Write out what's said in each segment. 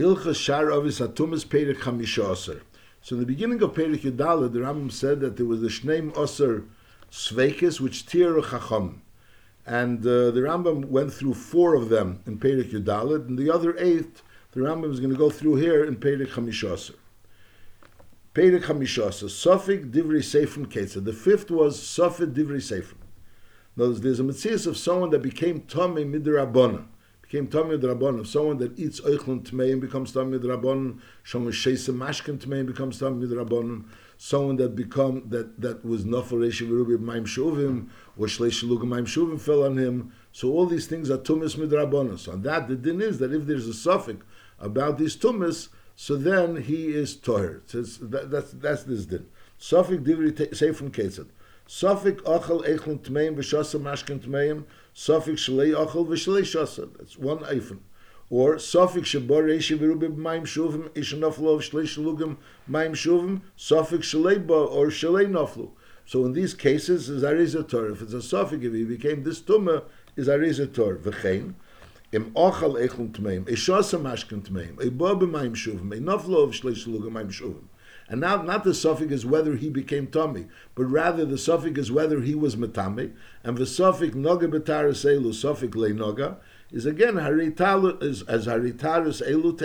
Aser. So in the beginning of Perek Yudala, the Rambam said that there was the Shneim Aser Sveikis, which Tir Chacham. And uh, the Rambam went through four of them in Perek Yudalad, and the other eight, the Rambam is going to go through here in Perek Chamishaser. Perek Chamishaser, Sofik Divri Seifrim Ketzah. The fifth was Sofik Divri Seifrim. Now, there's a mitzvah of someone that became Tomei Midrabona became Tamid Rabbanon. Someone that eats Eichlin Tmeim becomes Tamid Rabbanon. Someone Sheisa Mashkin Tmeim becomes Tamid Rabbanon. Someone that become that that was Nafal Reishi Verubi Maim Shuvim or Shleish Lugim Maim Shuvim fell on him. So all these things are Tumis Midrabanon. So on that, the din is that if there's a suffix about these Tumis, so then he is Torah. So that, that's that's this din. Suffix Divri from Ketzad. Suffix Achal Eichlin Tmeim V'Shasa Mashkin Tmeim Sofik shlei ochel vishlei shosa. That's one eifen. Or, Sofik shabor reishi viru bib maim shuvim, ish noflo of shlei shlugim maim shuvim, Sofik shlei bo, or shlei noflu. So in these cases, is a reza tor. If it's a Sofik, if he became this tumor, is a reza tor. V'chein, im ochel eichel tmeim, ish osa mashkan tmeim, ibo bib maim shuvim, ish noflo of shlei shlugim maim shuvim. And now, not the suffix is whether he became tummy, but rather the suffix is whether he was matami. And the suffix noga betaris elu, suffix le noga, is again harital is as haritaris elu.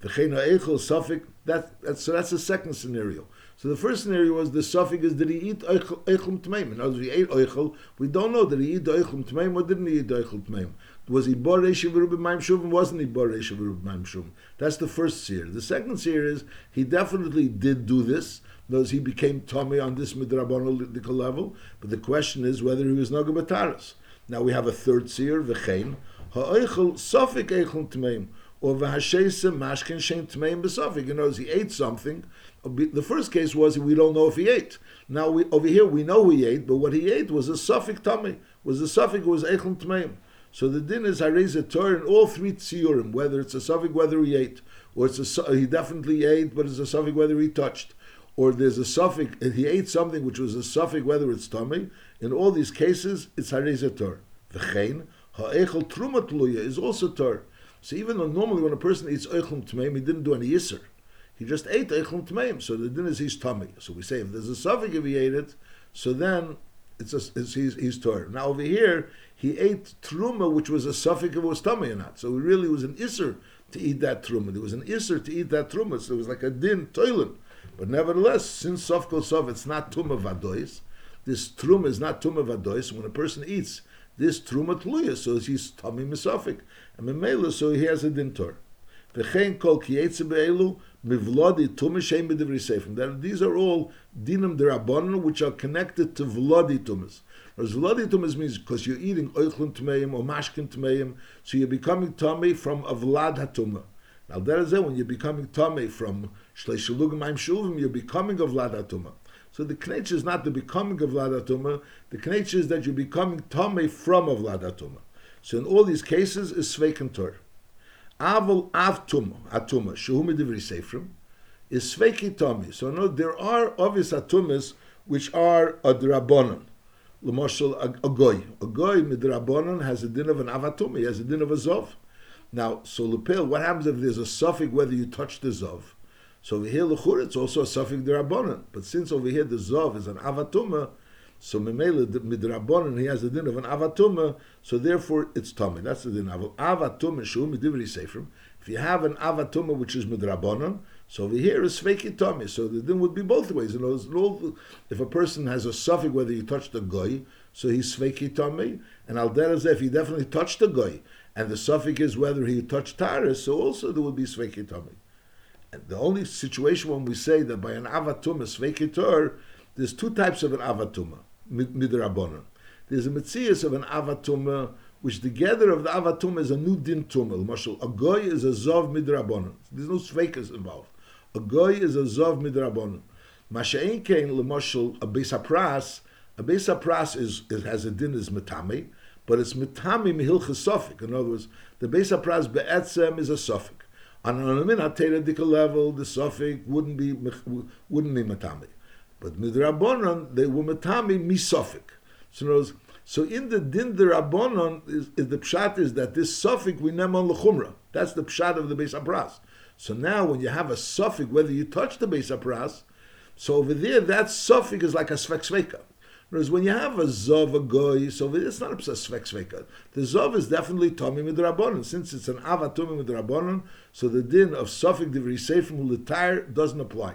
The chena echel suffix. That, that's so that's the second scenario. So the first scenario was the suffix is did he eat eichel tmeim? In other words, he ate eichel. We don't know did he eat eichel tmeim or didn't he eat eichel tmeim. Was he bor reish v'rubim shuvim? Wasn't he bor reish v'rubim shuvim? That's the first seer. The second seer is he definitely did do this. Those he became Tommy on this midrabonal level. But the question is whether he was nagabataris. Now we have a third seer, v'chein ha'eichel sofik eichel tmeim or v'hashesa mashkin shein tmeim b'sofik. You know, he ate something. The first case was we don't know if he ate. Now we, over here we know he ate, but what he ate was a suffix tummy. Was a suffix was eichel tmeim. So the din is hareza Torah in all three tziurim, whether it's a suffix whether he ate, or it's a he definitely ate, but it's a suffix whether he touched, or there's a suffix he ate something which was a suffix whether it's tummy. In all these cases, it's hareza Torah. V'chein ha'echel trumat luya is also Torah. So even though normally when a person eats eichel tmeim, he didn't do any yisr. He just ate eichel tmeim. So the din is he's tummy. So we say if there's a suffix if he ate it, so then it's, a, it's he's, he's Torah. Now over here, he ate truma, which was a suffix of his tummy or not. So it really was an isser to eat that truma. There was an isser to eat that truma. So it was like a din toilet. But nevertheless, since sof kol sof, it's not tuma vadois. This truma is not tuma vadois. When a person eats this truma tluya, so he's tummy misafik. And memela, so he has a din tor. V'chein be'elu. These are all dinim derabanan which are connected to vlodi tumas. Means because you're eating oichlin tmeim or mashkin tmeim, so you're becoming tummy from a vlad hatuma. Now that is it. When you're becoming tummy from shleishalugim aim shuvim, you're becoming a vlad hatuma. So the knetch is not the becoming of hatuma. The knetch is that you're becoming tummy from a vlad hatuma. So in all these cases, is sveiken torah. Aval av tuma, atuma, shehu medivri seifrim, is sveiki tummy. So no, there are obvious atumas which are a L'moshel a goy. A goy midrabonon has a din of an avatum. He has a din of a zov. Now, so lepil, what happens if there's a suffix whether you touch the zov? So over here, l'chur, it's also a suffix drabonon. But since over here the zov is an avatuma, so memela midrabonon he has a din of an avatuma, so therefore it's tummy. That's the din. Of avatuma shu midivri seifrim. If you have an avatuma which is midrabonon, so over here is Sveiki Tommy. So the din would be both ways. You if a person has a suffix whether he touched the goy, so he's Sveiki Tommy. And al if he definitely touched the goy, and the suffix is whether he touched Taris, so also there would be Sveiki Tommy. And the only situation when we say that by an avatuma Sveiki Tor, there's two types of an avatuma, midrabonon. There's a mitzias of an avatuma, which together of the avatuma is a new din tumah. Marshal, a goy is a zov midrabonon. There's no sveikas involved. A goy is a zov midrabon. Masha'in kein lemoshel a besapras. A besapras is, is has a din is metami, but it's metami mihilchas sofik. In other words, the besapras be'etzem is a sofik. On an aminateradika level, the sofik wouldn't be wouldn't be metami, but midrabonon they were metami misofik. So in other words, so in the din the rabbonon is, is, the pshat is that this suffix we name on lechumra. That's the pshat of the Beis. So now when you have a suffix, whether you touch the Beis Abras, so over there, that suffix is like a svek. Whereas when you have a zov, a goy, so it's not a svek sveka. The zov is definitely tommy midrabanon. Since it's an avatumim midrabanon, so the din of suffix divri seifim l'tire doesn't apply.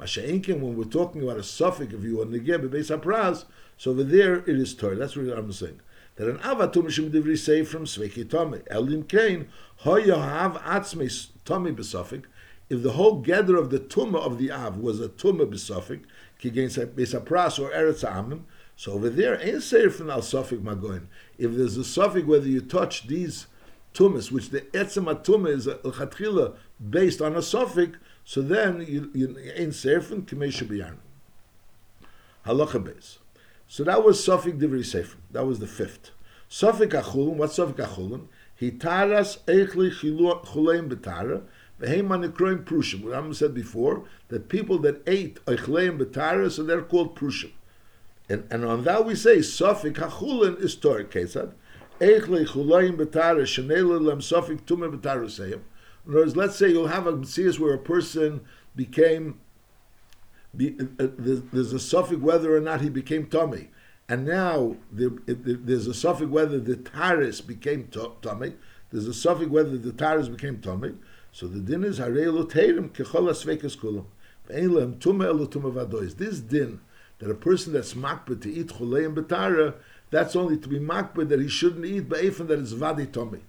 Masha'inkin, when we're talking about a suffix, if you are negeh bebeis apraz, so over there it is Torah. That's what I'm saying. That an avatum shim divri seif from sveki tommy. Elim kain, hoya have atzme tommy besuffic. If the whole gather of the tumah of the av was a tumah besuffic, kigain besapras or eretz amim, so over there, ain't seif from al suffix magoin. If there's a suffix, whether you touch these tumas, which the etzem tumah is a based on a suffix, so then you, you ain't seifin kamesha b'yarn. Halacha base. So that was Safik Divri Sefer. That was the fifth. Safik Achulun, what's Safik Achulun? Hitaras Eichli Chuleim Betara, Vehema Nekroim Prushim. What I said before, that people that ate Eichleim Betara, so they're called Prushim. And, and on that we say, Safik Achulun is Torah Kesad. Eichli Chuleim Betara, Shenele Lem Safik Tume Betara Seyim. In other words, let's say you'll have a Messias where a person became, be, uh, uh, there's, there's, a suffix whether or not he became tummy. And now it, there's a suffix whether the taris became tummy. There's a suffix whether the taris became tummy. So the din is harei terim kechol asvekas kulam. This din that a person that's makbet to eat chulei and betara, that's only to be makbet that he shouldn't eat be'efin that is vadi tummy.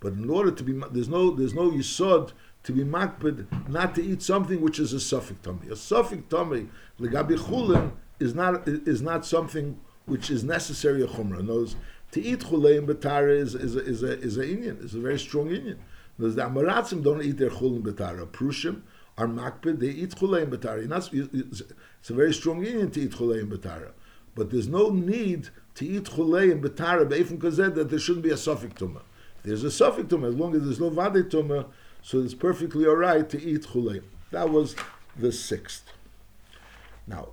But in order to be, there's no there's no yisod to be makbid not to eat something which is a suffix tummy. A suffix tummy legabi chulin is not is not something which is necessary a chumrah. Knows to eat chulei and betara is is a, is a is a Indian is a very strong Indian. Knows the Amaratzim don't eat their chulin betara. Prushim are makbid they eat chulei and betara. It's a very strong Indian to eat chulei and betara. But there's no need to eat chulei and betara beifim kazed that there shouldn't be a suffix tumah. There's a suffix tumah. As long as there's no vade tumah, so it's perfectly all right to eat chulei. That was the sixth. Now,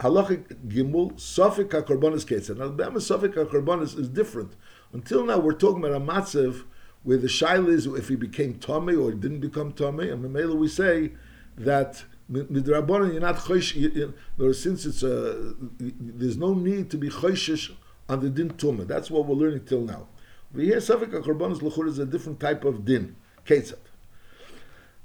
halachic gimel suffix hakorbanis ketzah. Now, the suffix hakorbanis is different. Until now, we're talking about a matzev where the shail is if he became tummy or didn't become tummy, and Mamela we say that midrabanan you're not chosh. Since it's a, there's no need to be choshish on the din tumah. That's what we're learning till now. Here, Safik HaKorbanos L'chur is a different type of din, Ketzat.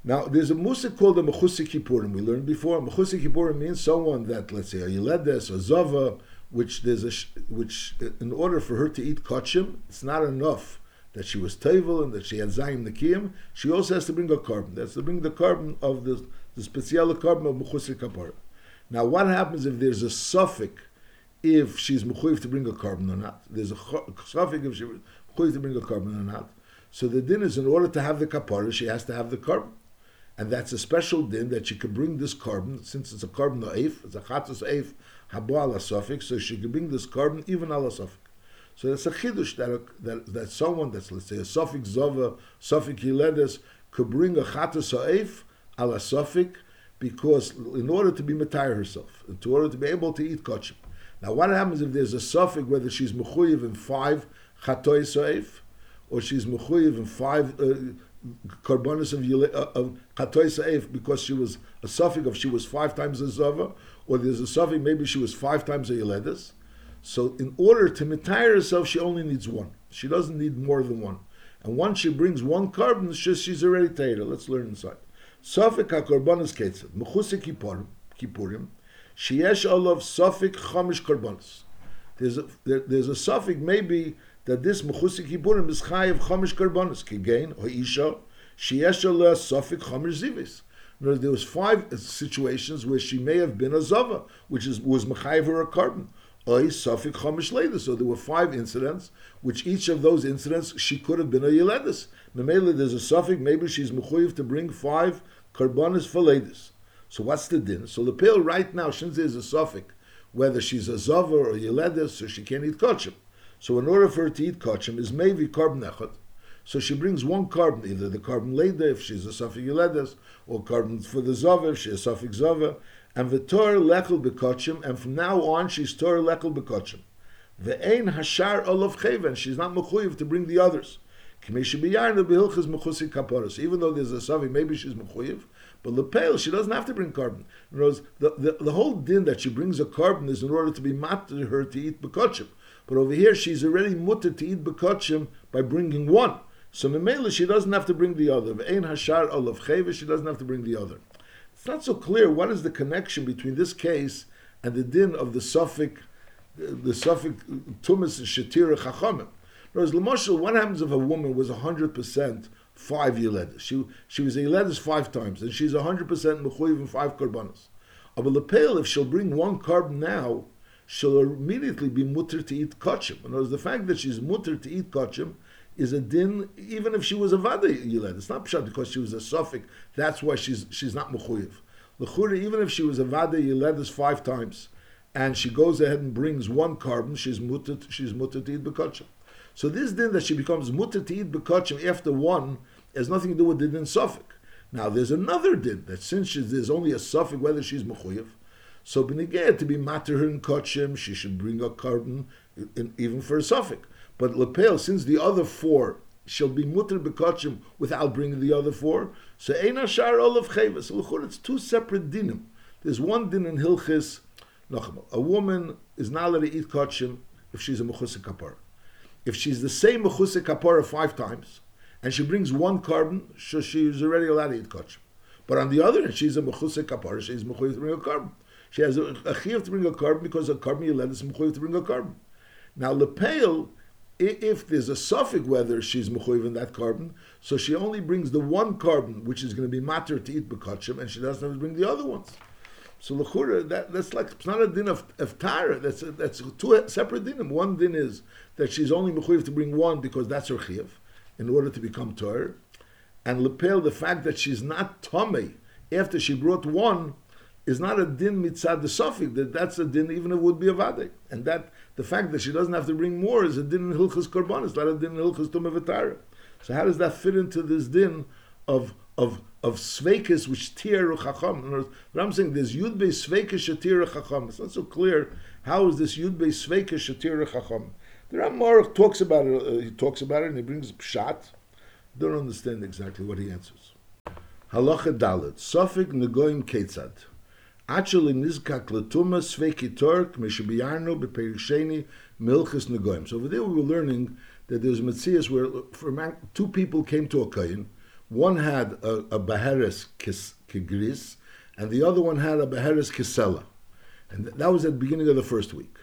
Now, there's a musik called a Mechusi Kippurim. We learned before. Mechusi Kippurim means someone that, let's say, a Yeledes, a Zava, which there's a, which, in order for her to eat kachim, it's not enough that she was tevel and that she had zayim nekiyim. She also has to bring a carbon. That's to bring the carbon of the the special carbon of mechusi kapara. Now, what happens if there's a suffix if she's mechuyev to bring a carbon or not? There's a suffix if she's she to bring a carbon or not. So the din is in order to have the kapara, she has to have the carbon. And that's a special din that she could bring this carbon, since it's a carbon eif, it's a chatos eif, habo ala suffix, so she could bring this carbon even ala suffix. So that's a chidush that, that, that someone that's, let's say, a suffix zova, suffix yiledes, could bring a chatos eif ala suffix, because in order to be matire herself, in order to be able to eat kachim. Now, what happens if there's a suffix, whether she's mechuyev in five chatoy soif, or she's mechuyev in five uh, karbonis of, uh, of chatoy because she was a suffix of she was five times a zava, or there's a suffix maybe she was five times a yeledis. So in order to retire herself, she only needs one. She doesn't need more than one. And once she brings one carbon, just she's already tater. Let's learn inside. Safik ha-korbanos ketzad, mechusik kippurim, sheyesh olav safik chamish korbanos. There's a, there, there's a suffix maybe that this mechusik kibburim is chayiv chamish karbonis kigain or isha sheyesha le sofik chamish zivis. There was five situations where she may have been a zava, which is was mechayiv or a carbon. Oy sofik chamish later. So there were five incidents, which each of those incidents she could have been a yeledis. Memela, there's a suffix. Maybe she's mechuyev to bring five karbonis for ladies. So what's the din? So the pill right now, since there's a suffix, whether she's a zava or a yeledis, so she can't eat kachim. So in order for her to eat kachim is maybe carbon echad. So she brings one carbon, either the carbon leda if she's a suffix yuledes, or carbon for the zava if she's a suffix zava, and the Torah lekel bekachim, and from now on she's Torah lekel bekachim. The ein hashar olav cheven, she's not mechuyev to bring the others. Even though there's a savi, maybe she's mechuyev, but lepel she doesn't have to bring carbon. In other words, the, the, the whole din that she brings a carbon is in order to be mat to her to eat bekachim. But over here, she's already mutter to eat bekachim by bringing one. So memela she doesn't have to bring the other. Ein hashar olav chayve, she doesn't have to bring the other. It's not so clear what is the connection between this case and the din of the suffix, the suffix tumas shetira chachamim. Whereas Lamoshel, what happens if a woman was hundred percent five Yeledis? She she was a Yeledis five times, and she's hundred percent mechuyev in five korbanos. But Lepel, if she'll bring one carbon now, she'll immediately be mutter to eat kachim. In other words, the fact that she's mutter to eat kachim is a din, even if she was a vada Yeled. It's not pshat because she was a suffix. That's why she's she's not mechuyev. L'chura, even if she was a vada Yeledis five times, and she goes ahead and brings one carbon, she's mutter she's mutter to eat bekachim. So this din that she becomes mutter to eat bekachim after one has nothing to do with the din suffix. Now there's another din that since there's only a suffix whether she's mechuyev, so beniged to be matter in kachim, she should bring a carbon even for a suffix. But lepel, since the other four shall be mutter bekachim without bringing the other four, so ein ashar olav chayvas. So it's two separate dinim. There's one din in hilchis. A woman is not allowed to eat kachim if she's a mechusik kapara. If she's the same mechusik kapara five times, and she brings one carbon, so she's already allowed to eat kachim. But on the other hand, she's a mechusik kapara, she's a carbon. She has a, a chiyuv to bring a carbon because a carbon you let is mechuyev to bring a carbon. Now lepel, if there's a suffix whether she's mechuyev in that carbon, so she only brings the one carbon which is going to be matter to eat bekachim, and she doesn't have to bring the other ones. So lechura, that, that's like it's not a din of, of tara. That's a, that's two separate dinim. One din is that she's only mechuyev to bring one because that's her chiyuv in order to become Torah. And lepel, the fact that she's not tummy after she brought one is not a din mitzad the suffix, that that's a din even if it would be a vade. And that the fact that she doesn't have to bring more is a din in hilchas korban, it's not a din in hilchas tumah So how does that fit into this din of of of sveikis which tir chacham? But I'm saying there's yud be sveikis shatir chacham. It's not so clear how is this yud be sveikis shatir chacham. The Ramar talks about it. Uh, he talks about it and he brings pshat. Don't understand exactly what he answers. Halacha dalet sofik negoim ketzad. Actually, nizkak letuma sveki tork mishabiyarno beperisheni milchus negoim. So over there we were learning that there's Matthias where for two people came to a kain. One had a, a beheres kigris, and the other one had a beheres kisela. And that was at the beginning of the first week.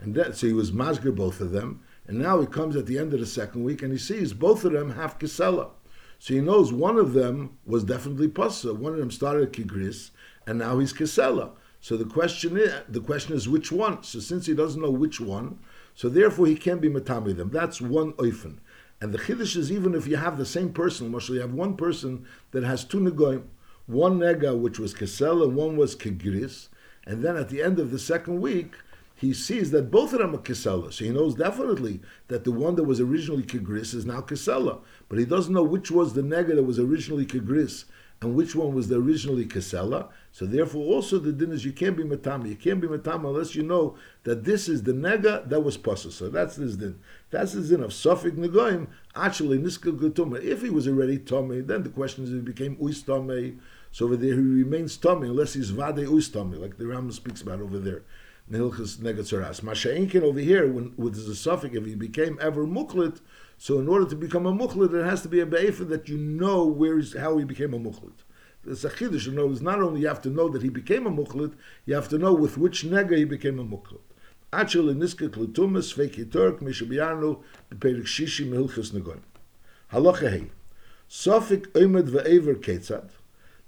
And that, so he was masger both of them. And now he comes at the end of the second week and he sees both of them have kisela. So he knows one of them was definitely pasa. One of them started kigris, and now he's kisela. So the question is, the question is which one. So since he doesn't know which one, so therefore he can't be matami them. That's one oifen. And the chiddush is even if you have the same person, Moshe, you have one person that has two negoim, one nega which was kisela, and one was kigris, and then at the end of the second week he sees that both of them are Kisela. So he knows definitely that the one that was originally Kigris is now Kisela. But he doesn't know which was the nega that was originally Kigris and which one was the originally Kisela. So therefore also the din is you can't be Matama. You can't be Matama unless you know that this is the nega that was Pasa. So that's this din. That's the din of Sufik Negoim. Actually, Niska Gutuma. If he was already Tomei, then the question is he became Uis Tomei. So over there he remains Tomei unless he's Vade Uis Tomei, like the Rambam speaks about over there. Nilchus Negatzoras. Masha'inkin over here, when with the suffix, if he became ever muklit, so in order to become a muklit, it has to be a be'efa that you know where is, how he became a muklit. It's a. You know, not only you have to know that he became a muklit, you have to know with which nega he became a muklit. Achel niske klutumas feki turk mishabiyanu beperik shishi mehilchus negoim. Halacha hei. Sofik oimed ve'ever ketzad.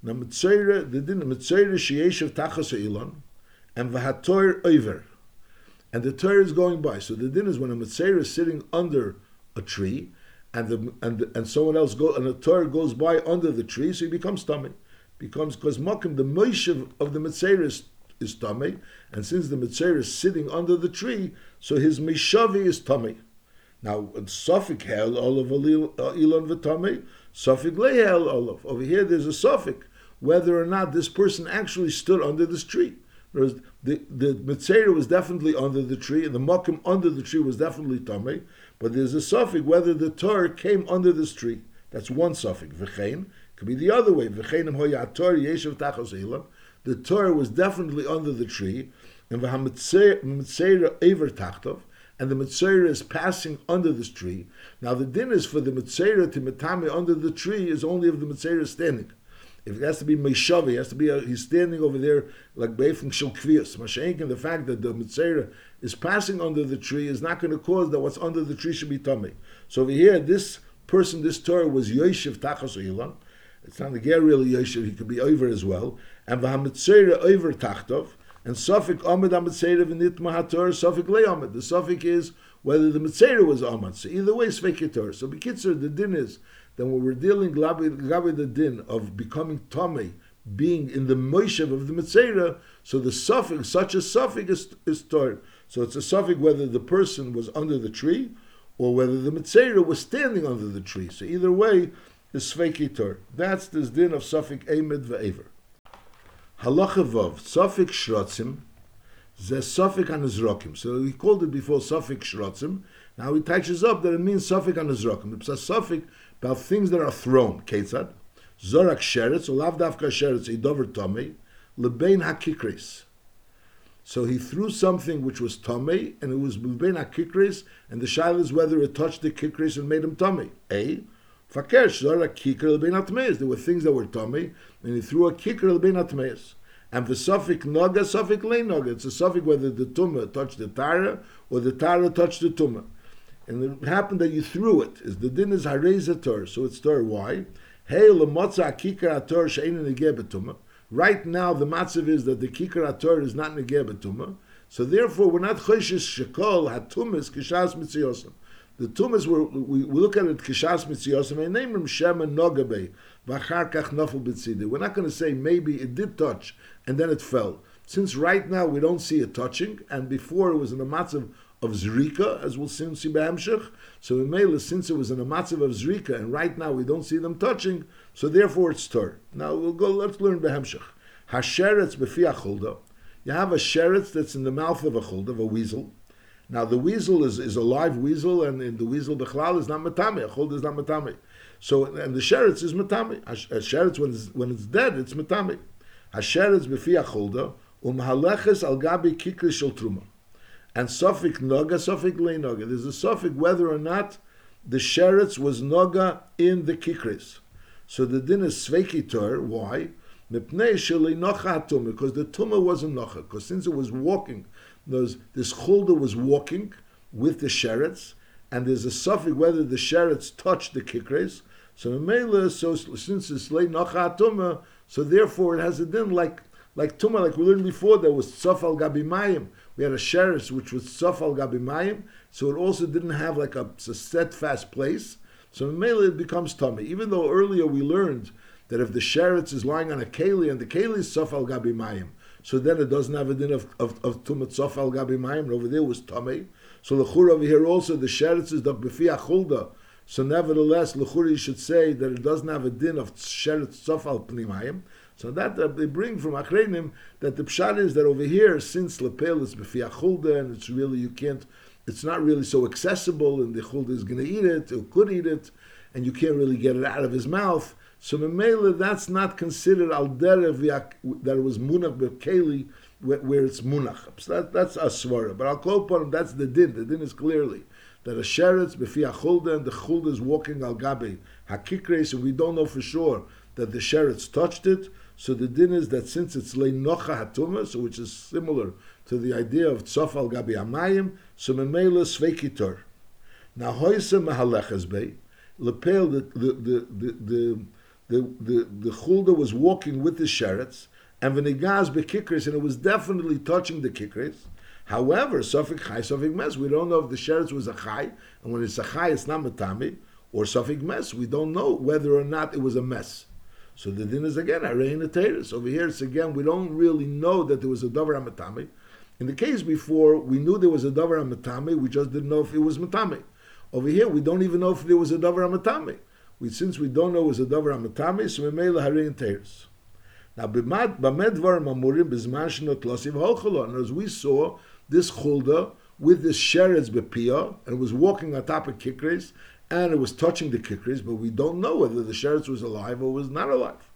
Na mitzayre, the din mitzayre sheyeshev tachas ilon and v'hator over. And the Torah is going by. So the din is when a Mitzera is sitting under a tree, and the and and someone else go and a Torah goes by under the tree, so he becomes tummy. Becomes because makim the moishiv of the Mitzera is, tummy, and since the Mitzera is sitting under the tree, so his mishavi is tummy. Now, in Sofik hell olav ilon uh, v'tamei, Sofik lehel olav. Over here, there's a Sofik whether or not this person actually stood under this tree. Whereas the the Mitzera was definitely under the tree, and the Mokim under the tree was definitely Tameh, But there's a suffix whether the Torah came under this tree. That's one suffix. V'chein could be the other way. V'cheinim hoya Torah yeshav tachos. The Torah was definitely under the tree, and v'hamitzeira ever tachtov, and the mitzera is passing under this tree. Now the din is for the mitzera to metame under the tree is only if the mitzera is standing. If it has to be Meishavi, has to be a, he's standing over there like Beifing Shel Kvias. Mashenkin, the fact that the Mitzera is passing under the tree is not going to cause that what's under the tree should be tummy. So over here, this person, this Torah was Yoshev Tachas Ilan. It's not the Ger really Yoshev, he could be over as well. And Vahamitzera over Tachtov. And Sufik Ahmed Amitzera V'nit Mahator, Sufik Le. The Sufik is whether the Mitzera was Ahmed. So either way, Sveikitor. So Bekitzer, the din is then when we're dealing with the din of becoming Tomei, being in the Moshev of the Mitzera, so the suffix, such a suffix is, is Torah. So it's a suffix whether the person was under the tree or whether the Mitzera was standing under the tree. So either way is Sveiki Torah. That's this din of suffix Amid Ve'ever. Halacha Vav, suffix Shrotzim, ze suffix Anizrokim. So we called it before suffix Shrotzim. Now he touches up that it means suffix Anizrokim. It's a suffix about things that are thrown. Ketzad, Zorak Sheretz, or Lav Davka Sheretz, Idover Tomei, Lebein HaKikris. So he threw something which was Tomei, and it was Lebein HaKikris, and the shaila is whether it touched the Kikris and made him Tomei. A. Fakesh, Zorak Kikr Lebein HaTmeis. There were things that were Tomei, and he threw a Kikr Lebein HaTmeis. And the suffix noga, suffix le noga. It's a suffix whether the tumah touched the tara or the tara touched the tumah and it happened that you threw it. Is the din is hareza so it's tor. Why? Hey lemotza kikar ator she'ein negebetuma. Right now, the matzav is that the kikar ator is not negebetuma. So therefore, we're not choishes shekol hatumis kishas mitziyosam. The tumas we, we look at it kishas mitziyosam and name him shema nogabe We're not going to say maybe it did touch and then it fell. Since right now we don't see it touching, and before it was in a matzav of Zrika, as we'll soon see. So in Mela, since it was in a matzav of Zrika, and right now we don't see them touching, so therefore it's Tur. Now we'll go, let's learn Behemshech. Hasheretz befi achulda. You have a sheretz that's in the mouth of a chulda, of a weasel. Now the weasel is, is a live weasel, and in the weasel bechlal is not matame. A chulda is not matame. So and the sheretz is matame. A sheretz when it's, when it's dead, it's matame. Hasheretz befi achulda umhaleches al gabi kikri shel truma and Sufik Noga, Sufik Le Noga. There's a Sufik whether or not the Sheretz was Noga in the Kikris. So the din is Sveikitor. Why? Because the Tumah wasn't Nocha. Because since it was walking, those, this Chulda was walking with the Sheretz, and there's a Sufik whether the Sheretz touched the Kikris. So since it's late Tumah, so therefore it has a din like like Tumah, like we learned before, there was Tzaf al Gabimayim, we had a sheretz which was safal gabimayim, so it also didn't have like a, a steadfast place. So mainly it becomes tummy. Even though earlier we learned that if the sheretz is lying on a keli and the keli is safal gabimayim, so then it doesn't have a din of of, of tumat safal gabimayim. And over there was tummy. So the chur over here also the sheretz is the befi achulda. So nevertheless, lechuri should say that it doesn't have a din of sheretz safal pnimayim. So that uh, they bring from Achrenim that the pshat is that over here, since lepel is b'fi chulda and it's really you can't, it's not really so accessible, and the chulda is going to eat it or could eat it, and you can't really get it out of his mouth. So memela, that's not considered al that it was munach bekeli where it's munach. So that, that's a svara. But I'll call upon him. That's the din. The din is clearly that a sheretz b'fi chulda and the chulda is walking al gabe hakikres, and we don't know for sure that the sheretz touched it. So the din is that since it's leinocha hatuma, so which is similar to the idea of tzof al gabi amayim, so memela sveikitor. Now hoyse mahaleches bei lepel the the the the the the, the chulda was walking with the sheretz and v'nigaz bekikris and it was definitely touching the kikris. However, Sufik Chai, Sufik Mes, we don't know if the sheretz was a Chai, and when it's a Chai, it's not Matami, or Sufik Mes, we don't know whether or not it was a mess. So the din is again Arein Teres. Over here, it's again we don't really know that there was a davar matami. In the case before, we knew there was a davar matami, We just didn't know if it was matami. Over here, we don't even know if there was a davar amatami. We, since we don't know it was a davar matami, so we made Arein Teres. Now, b'med dvar mamurim b'zman. As we saw, this chulda with this sheretz bepia and was walking on top of kikres and it was touching the kikres, but we don't know whether the sheretz was alive or was not alive.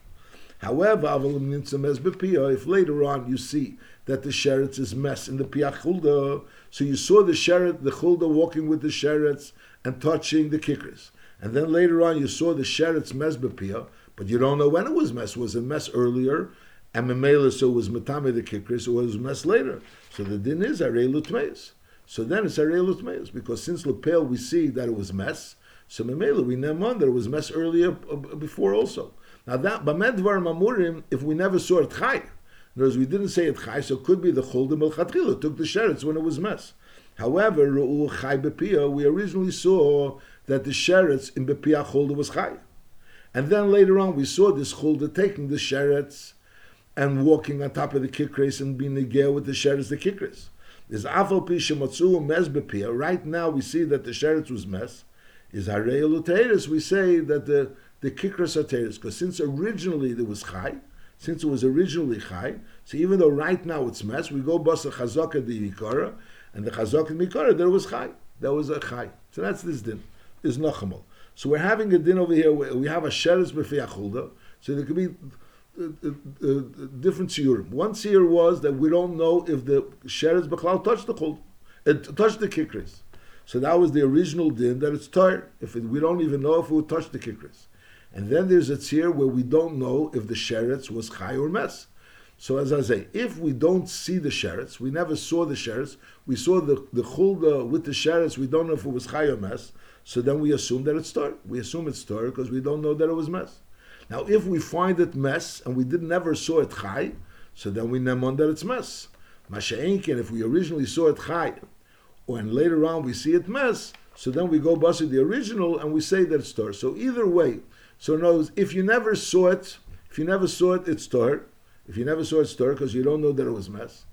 However, if later on you see that the sheretz is mess in the piach chulda, so you saw the sheret, the chulda walking with the sheretz and touching the kikres, and then later on you saw the sheretz mess bepia, but you don't know when it was mess. Was it mess earlier? And Memela, so was Matame the Kikris, or was mess later? So the din is Arei Lutmeis. So then it's Arei Lutmeis, because since Lepel we see that it was mess, so Memela we know that it was mess earlier uh, before also. Now that Bamedvar Mamurim, if we never saw it Chai, in other words, we didn't say it Chai, so it could be the Choldim El took the sheretz when it was mess. However, Ru'u Chai Bepia, we originally saw that the sheretz in Bepia Cholda was Chai. And then later on, we saw this Cholda taking the sheretz and walking on top of the kikres and being negel with the sheretz, the kikres. Is afal pishamatzu mes bepia. Right now, we see that the sheretz was mess. Is harei We say that the the kikras are teres because since originally there was chai, since it was originally chai, so even though right now it's mess, we go basa chazaka the mikara, and the chazaka the mikara there was chai, there was a chai. So that's this din. Is nachamal. So we're having a din over here. we have a sheretz b'fei So there could be uh, uh, uh, different shiurim. One shiur was that we don't know if the sheretz b'chlal touched the chuld, it touched the kikris. So that was the original din that it's tired. If it, we don't even know if it would touch the kikris. And then there's a tzir where we don't know if the sheretz was chai or mess. So as I say, if we don't see the sheretz, we never saw the sheretz, we saw the, the chulda with the sheretz, we don't know if it was chai or mess, so then we assume that it's tar. We assume it's tar because we don't know that it was mess. Now, if we find it mess and we did never saw it chai, so then we nemon that it's mess. Masha'inkin, if we originally saw it chai, and later on we see it mess, so then we go bust the original and we say that it's tar. So either way, so words, if you never saw it, if you never saw it, it's tar. If you never saw it, tar because you don't know that it was mess.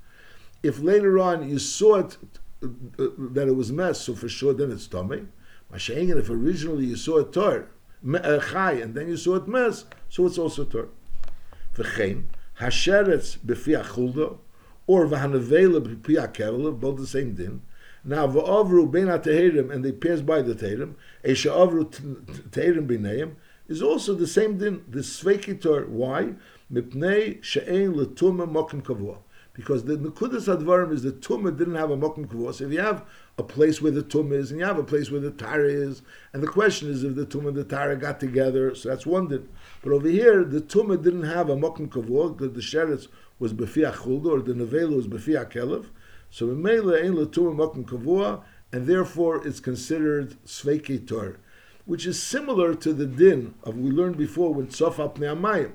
If later on you saw it uh, that it was mess, so for sure then it's tummy. Masha'inkin, if originally you saw it uh, chai, and then you saw it mes, so it's also tor. V'chein, hasheretz b'fi achulda, or v'hanavela b'fi akevela, both the same din. Now v'avru ben tehirim, and they pass by the tehirim, esha avru tehirim b'neim, is also the same din, the sveikitor. Why? Mipnei she'ein l'tumah mokim kavua because the Nekudas Advarim is the Tumah didn't have a mokim Mokum Kavos. If you have a place where the Tumah is and you have a place where the Tara is, and the question is if the Tumah and the Tara got together, so that's one din. But over here, the Tumah didn't have a Mokum Kavos because the Sheretz was Befia Chulda or the Nevela was Befia Kelev. So Mele Ein Tumah Mokum Kavua, and therefore it's considered Sveiki Tor, which is similar to the din of we learned before when Tzofap Ne'amayim.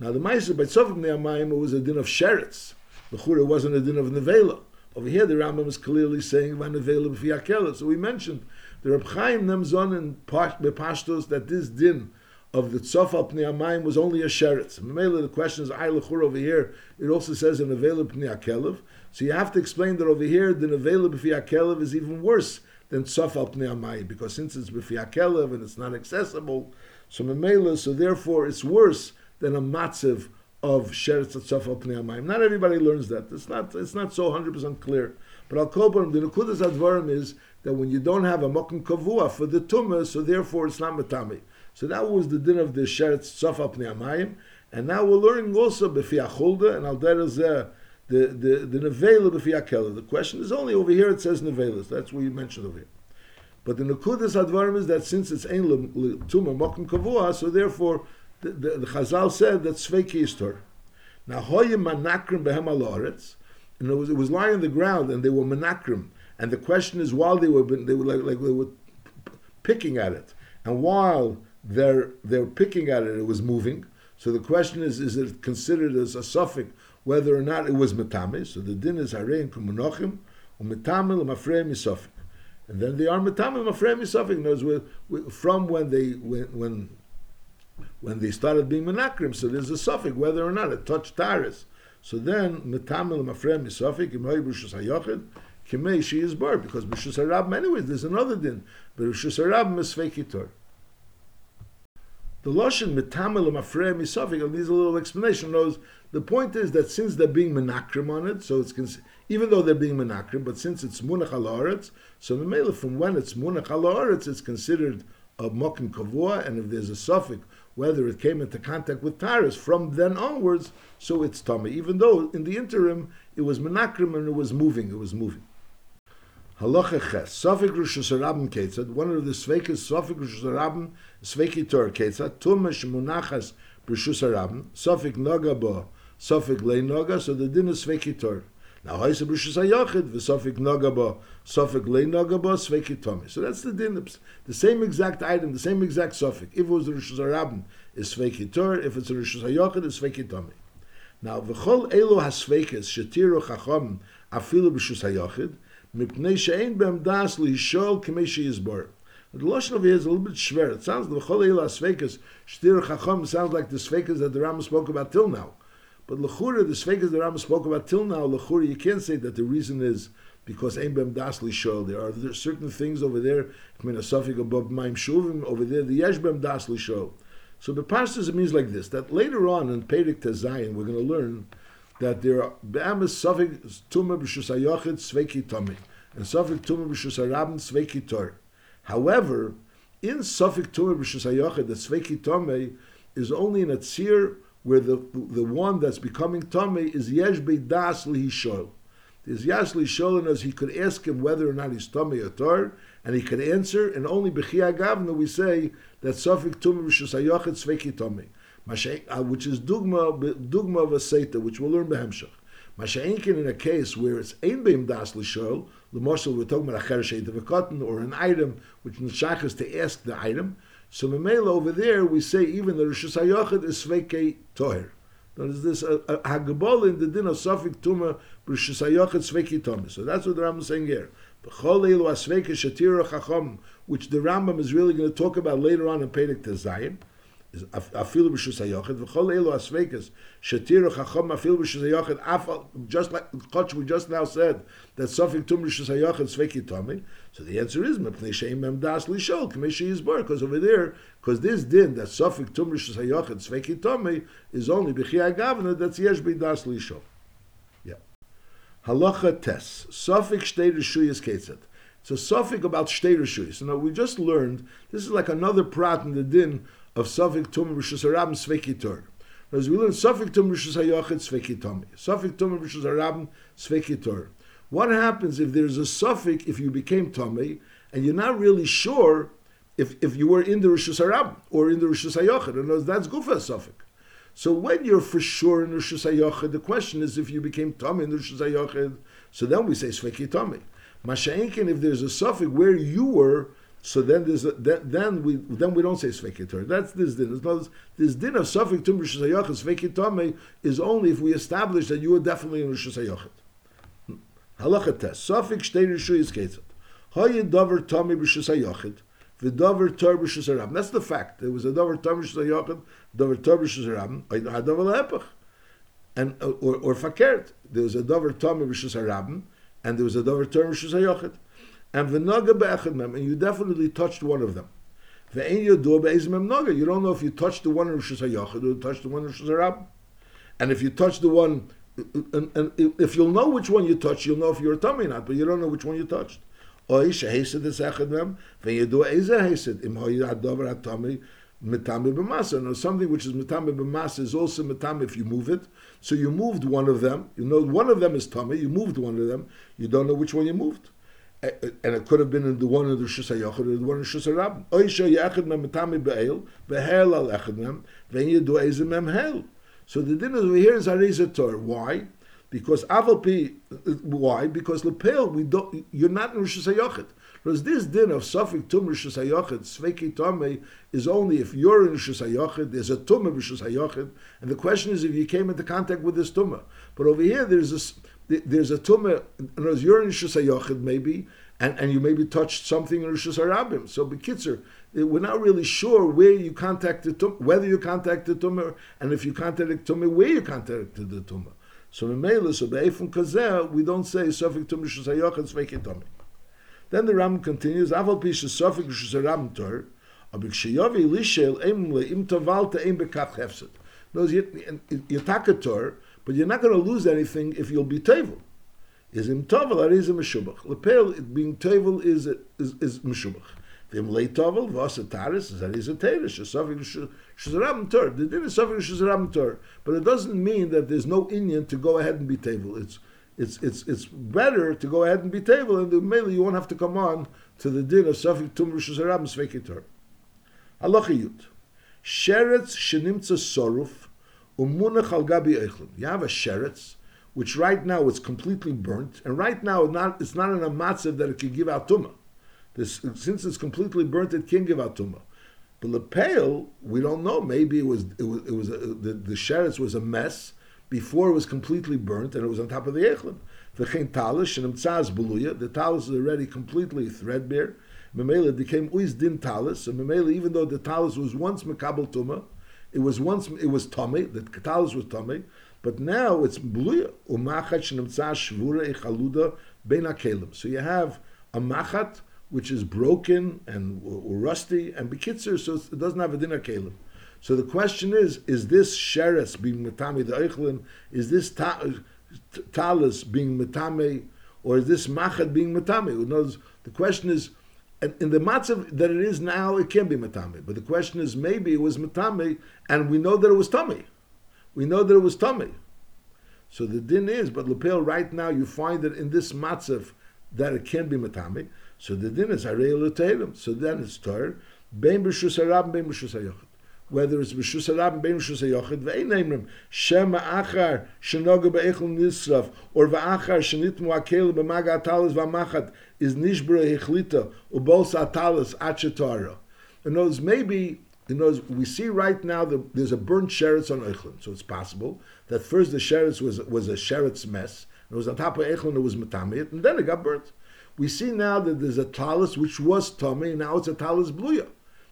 Now the Ma'aseh by Tzofap Ne'amayim was a din of Sheretz. The Chura wasn't a din of Nevela. Over here, the Rambam is clearly saying about Nevela b'fiakela. So we mentioned the Reb Chaim Nemzon in Bepashtos that this din of the Tzofal Pnei was only a sheretz. Memela, the question is, I Lechur over here, it also says in Nevela Pnei. So you have to explain that over here, the Nevela B'fi Akelev is even worse than Tzofal Pnei because since it's B'fi Akelev and it's not accessible, so Memela, so therefore it's worse than a matziv of sheretz atzaf al pnei Not everybody learns that. It's not. It's not so hundred percent clear. But al kolpon the nekudas advarim is that when you don't have a mokum kavua for the tumah, so therefore it's not matami. So that was the din of the sheretz atzaf al pnei and now we're learning also befi achulda and al the the the nevela befi. The question is only over here. It says nevelas. That's what you mentioned over here. But the nekudas advarim is that since it's ein tumah mokum kavua, so therefore the, the, Chazal said that Sveiki is Torah. Now, Hoyim Manakrim Behem Aloretz, and it was, it was lying on the ground, and they were Manakrim. And the question is, while they were, they were like, like they were picking at it, and while they're they're picking at it, it was moving. So the question is, is it considered as a suffix whether or not it was metame? So the din is harein kumunachim umetame lemafreim misafik, and then they are metame lemafreim misafik. Knows from when they when when when they started being menakrim, so there's a suffix whether or not it touched taris. So then metamil mafrem misafik imay b'rishus hayochid kimei she is bar because b'rishus harab anyways there's another din but b'rishus harab misfekitor. The lashon metamil mafrem misafik and these a little explanation knows the point is that since they're being menakrim on it, so it's even though they're being menakrim, but since it's munach al so Mamela, from when it's munach al it's considered a mokim kavua, and if there's a suffix, whether it came into contact with taris from then onwards, so it's tummy. Even though in the interim it was menakrim and it was moving, it was moving. Halacha ches, Sofik Rosh Hashanah Ketzad, one of the Sveikas, Sofik Rosh Hashanah, Sveiki Tor Ketzad, Tumash Munachas Rosh Hashanah, Sofik Noga Bo, Sofik Le Noga, so the din is Sveiki Tor. Now, Haisa Rosh Hashanah, Sofik Noga Bo, Sofik Le Noga Bo, Sveiki Tomi. So that's the din, the same exact item, the same exact Sofik. If it was Rosh Hashanah, it's Sveiki Tor, if it's Rosh Hashanah, it's Sveiki Tomi. Now, V'chol Elo HaSveikas, Shetiru Chacham, Afilu Rosh Hashanah, mipnei she'ein bem das lishol k'mei she'yizbor. The Lashon over here is a little bit shver. It sounds, the Chol Eila Sveikas, Shtir Chacham, sounds like the Sveikas that the Rambam spoke about till now. But Lechura, the Sveikas the Rambam spoke about till now, Lechura, you can't say that the reason is because Ein Bem Das Lishol. There are certain things over there, mean, above Maim Shuvim, over there, the Yesh Bem Das Lishol. So the pastors it means like this, that later on in Perik Tezayin, we're going to learn that there are be'amas safik tuma b'shus hayochid sveiki tomi and safik tuma b'shus harabim sveiki tor. However, in safik tuma b'shus hayochid, the sveiki tomi is only in a tzir where the the one that's becoming tomi is yesh das lihishol. There's yesh lihishol as he could ask him whether or not he's tomi or tor, and he could answer, and only b'chia gavna we say that safik tuma b'shus hayochid sveiki tomi. Uh, which is dugma dugma of a seita, which we'll learn behemshach. Masha'inkin in a case where it's ein beim das l'shol, the morsel we're talking about a cotton or an item which neshach is to ask the item. So memela over there we say even the rishus hayochid is sveikei toher. Now is this uh, uh, a, a, in the din of sofik tuma rishus hayochid sveikei tomer. So that's what the Rambam is saying here. Which the Rambam is really going to talk about later on in Perek Tezayim afilu b'shus hayochid v'chol elu asveikas shetiru chacham afilu b'shus hayochid just like Koch we just now said that sofik tum b'shus hayochid sveiki tomi so the answer is mepnei sheim mem das lishol k'meshi yizbar because over there because this din that sofik tum b'shus hayochid sveiki tomi is only b'chi agavna that's yesh das lishol. Yeah. Halacha tes. Sofik shtei rishuyas ketzat so sofik about shtei rishuyas. Now we just learned this is like another prat in the din of Safik Tum Rishus Harabim Sveki Tor. As we learn Safik Tum Rishus Hayachid Sveki Tomi. Safik Tum Rishus Harabim Sveki Tor. What happens if there's a suffix if you became Tomei and you're not really sure if, if you were in the Rishus Harabim or in the Rishus Hayachid? Words, that's Gufa suffix. So when you're for sure in Rishus Hayachid, the question is if you became Tomei in the Rishus Hayachid, so then we say Sveki Tomei. Masha'inkin, if there's a suffix where you were, so then there's a, then we then we don't say sveikitor. That's this din. This, this din of suffik tum rishus hayachid sveikitome is only if we establish that you were definitely in rishus. Halacha test suffik shtei rishu is ketzat. Hayi davar tami rishus. The davar tor rishus. That's the fact. There was a davar tor rishus hayachid, davar tor rishus harabim. Had davar lepach. And or or fakert. There was a davar tami rishus and there was a davar tor rishus hayachid and mem, and you definitely touched one of them. Ve'en yodur be'ez mem naga. You don't know if you touched the one in Rosh or touched the one in Hashanah. And if you touch the one, and, and, if you'll know which one you touched, you'll know if you're a tummy or not, but you don't know which one you touched. Oy shehesed es echad mem, yodur eze hesed, im hoy hadover hatami, metame b'masa. Now something which is metame b'masa is also metame if you move it. So you moved one of them. You know one of them is tummy. You moved one of them. You don't know which one you moved and it could have been in the one of the Shus HaYochid or the one of Shus HaRab. Oisha yachid mem matami be'el, be'hel al echid mem, ve'en yedu ezim mem hel. So the dinner over here is Ariza Tor. Why? Because Avalpi, why? Because Lepel, we don't, you're not in Rishus HaYochid. Because this din of Safik Tum Rishus HaYochid, Sveki Tomei, is only if you're in Rishus HaYochid, there's a Tumah Rishus HaYochid, and the question is if you came into contact with this Tumah. But over here, there's a, there's a tumah, in other words, you're in Rishus HaYochid maybe, and, and you maybe touched something in Rishus HaRabim. So, Bekitzer, eh, we're not really sure where you contacted tumah, whether you contacted tumah, and if you contacted tumah, where you contacted the tumah. So, Memela, so Be'efun Kazeh, we don't say Sofik Tumah Rishus HaYochid Sveki Tumah. Then the Ram continues, Aval Pisha Sofik Rishus HaRabim Tor, aber ksheyovi lishel em le im tovalta em bekach hefset. Knows you but you're not going to lose anything if you'll be tevel. is im tovel, or is a meshubach. Lepel, being tovel is, is, is meshubach. Vim lei tovel, was a taris, is that is a teres, shesavik shesarabim tur. The din is savik shesarabim tur. But it doesn't mean that there's no Indian to go ahead and be tovel. It's, it's, it's, it's better to go ahead and be tovel, and the mainly you won't have to come on to the din of savik tum shesarabim sveki tur. Halachiyut. Sheretz shenimtza soruf, umunach al gabi eichlin. You have a sheretz, which right now is completely burnt, and right now it's not, it's in a matzav that it can give out tumah. This, since it's completely burnt, it can give out tumah. But the pale, we don't know. Maybe it was it was, it was a, the the sheretz was a mess before it was completely burnt, and it was on top of the echlin. The chen talis and beluya. The talis is already completely threadbare. Memela became uis din talis, and Memela, even though the talis was once mekabel tumah, it was once it was tummy. The talis was tummy. But now it's bluya umachat shenimtza shvura echaluda ben akelim. So you have a machat which is broken and rusty and bekitzer, so it doesn't have a dinner kelim. So the question is: Is this sheretz being metame the eichlin? Is this ta- talis being metame, or is this machat being metame? Who knows? The question is. In the matzav that it is now, it can be matame. But the question is, maybe it was matame, and we know that it was tummy we know that it was tummy. So the din is, but lepel right now you find that in this matzav that it can be matami. So the din is l'teilim. So then it's tar bein b'shus harab bein b'shus. Whether it's b'shus harab bein b'shus hayochid neimrim shem achar shenoga be'echel nisraf or va'achar shenitmu akel b'maga atalis v'amachat is nishbra hechlita ubos atalis achetara. In words, maybe in words, we see right now that there's a burnt sheretz on Eichlin, so it's possible that first the sheretz was, was a sheretz mess, and it was on top of Eichlin, it was matamit, and then it got burnt. We see now that there's a talis which was tummy, and now it's a talis bluya,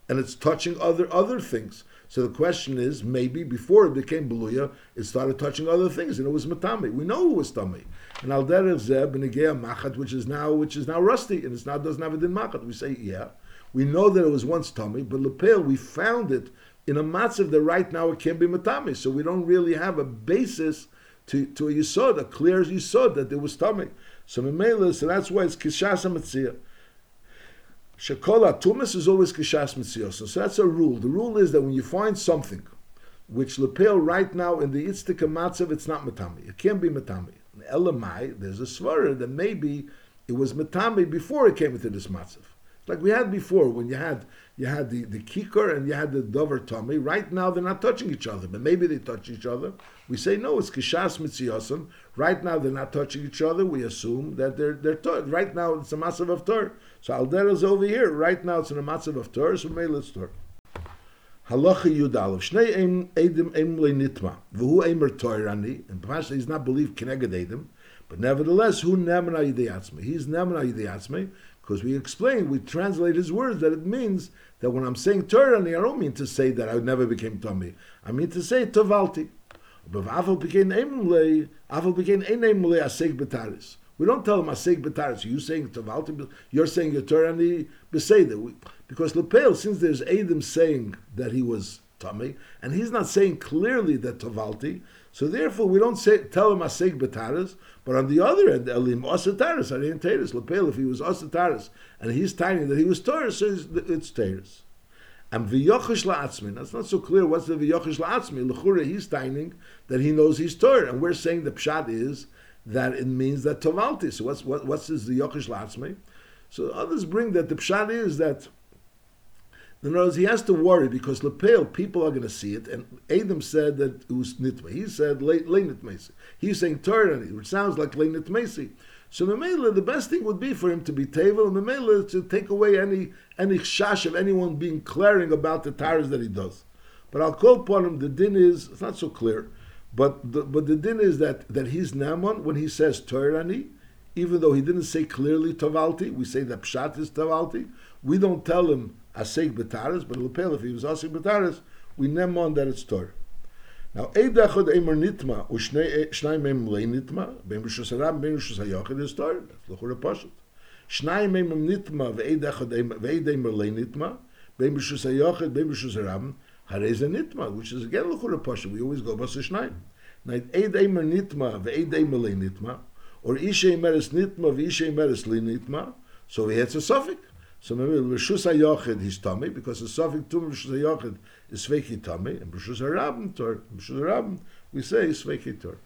and it's touching other other things. So the question is, maybe before it became bluya, it started touching other things, and it was matami. We know it was tummy. And al derev zeb and machat, which is now which is now rusty, and it's now doesn't have a din machat. We say, yeah. We know that it was once tummy, but lepel we found it in a matzav that right now it can't be matami. So we don't really have a basis to, to a yisod, a clear yisod that there was tummy. So memela, so that's why it's kishas mitzvah. Shekola tumas is always kishas mitzvah. So that's a rule. The rule is that when you find something which lepel right now in the itztika matzav, it's not matami. It can't be matami. Elamai, there's a svara that maybe it was matami before it came into this matzav like we had before when you had you had the, the kikar and you had the dover tummy. Right now they're not touching each other, but maybe they touch each other. We say no, it's kishas mitziyosim. Right now they're not touching each other. We assume that they're they're. Right now it's a massive of tor. So Aldera is over here. Right now it's in a massive of tor. So may let's tor. Halacha Yudalev. Shnei edim em le nitma. V'hu emer toirani. And perhaps he's not believed keneged edim. But nevertheless, who nemena yideyatzme? He's nemena yideyatzme because we explain, we translate his words that it means that when I'm saying Torah, I don't mean to say that I never became Tommy. I mean to say Tovalti. We don't tell him Aseg Betaris. You saying Tovalti, you're saying your the Beseda. Because Lepel, since there's Adam saying that he was Tommy, and he's not saying clearly that Tovalti, so therefore, we don't say tell him asig betaris, but on the other end, elim osataris, arein teres lepel. If he was osataris and he's tiny that he was taurus, so it's teres. And v'yochish la'atzmi. That's not so clear. What's the v'yochish la'atzmi? L'chure, he's tiny that he knows he's Torah, and we're saying the pshat is that it means that tovalti. So what's what, what's this the yochish la'atzmi? So others bring that the pshat is that in other words, he has to worry because Lepel, people are going to see it. And Adam said that it was Nitma. He said Le Nitmesi. He's saying Torah, which sounds like Le Nitmesi. So Memela, the best thing would be for him to be Tevel, and Memela to take away any any shash of anyone being clearing about the tires that he does. But I'll call upon him, the din is, it's not so clear, but the, but the din is that, that he's Naman when he says Torani, even though he didn't say clearly Tavalti, we say that Pshat is Tavalti, we don't tell him asig betaris, but lepel if he was asig betaris, we nem on that it's tor. Now, eid echad emer nitma, u shnai eh, mem lei nitma, ben b'shus haram, ben b'shus hayochid is tor, that's l'chur ha-pashut. Shnai mem nitma, ve'eid echad ve'eid emer lei nitma, ben b'shus hayochid, ben b'shus haram, harez nitma, which is again l'chur ha-pashut, we always go b'sa shnai. Now, eid emer nitma, ve'eid emer lei nitma, or ishe ey meres nitma ve ishe ey meres li nitma so we had a sofik. So we will we shus a yochid his tummy because a sofik tum shus a yochid is sveki tummy and shus a rabbin tor shus a rabbin we say sveki tor.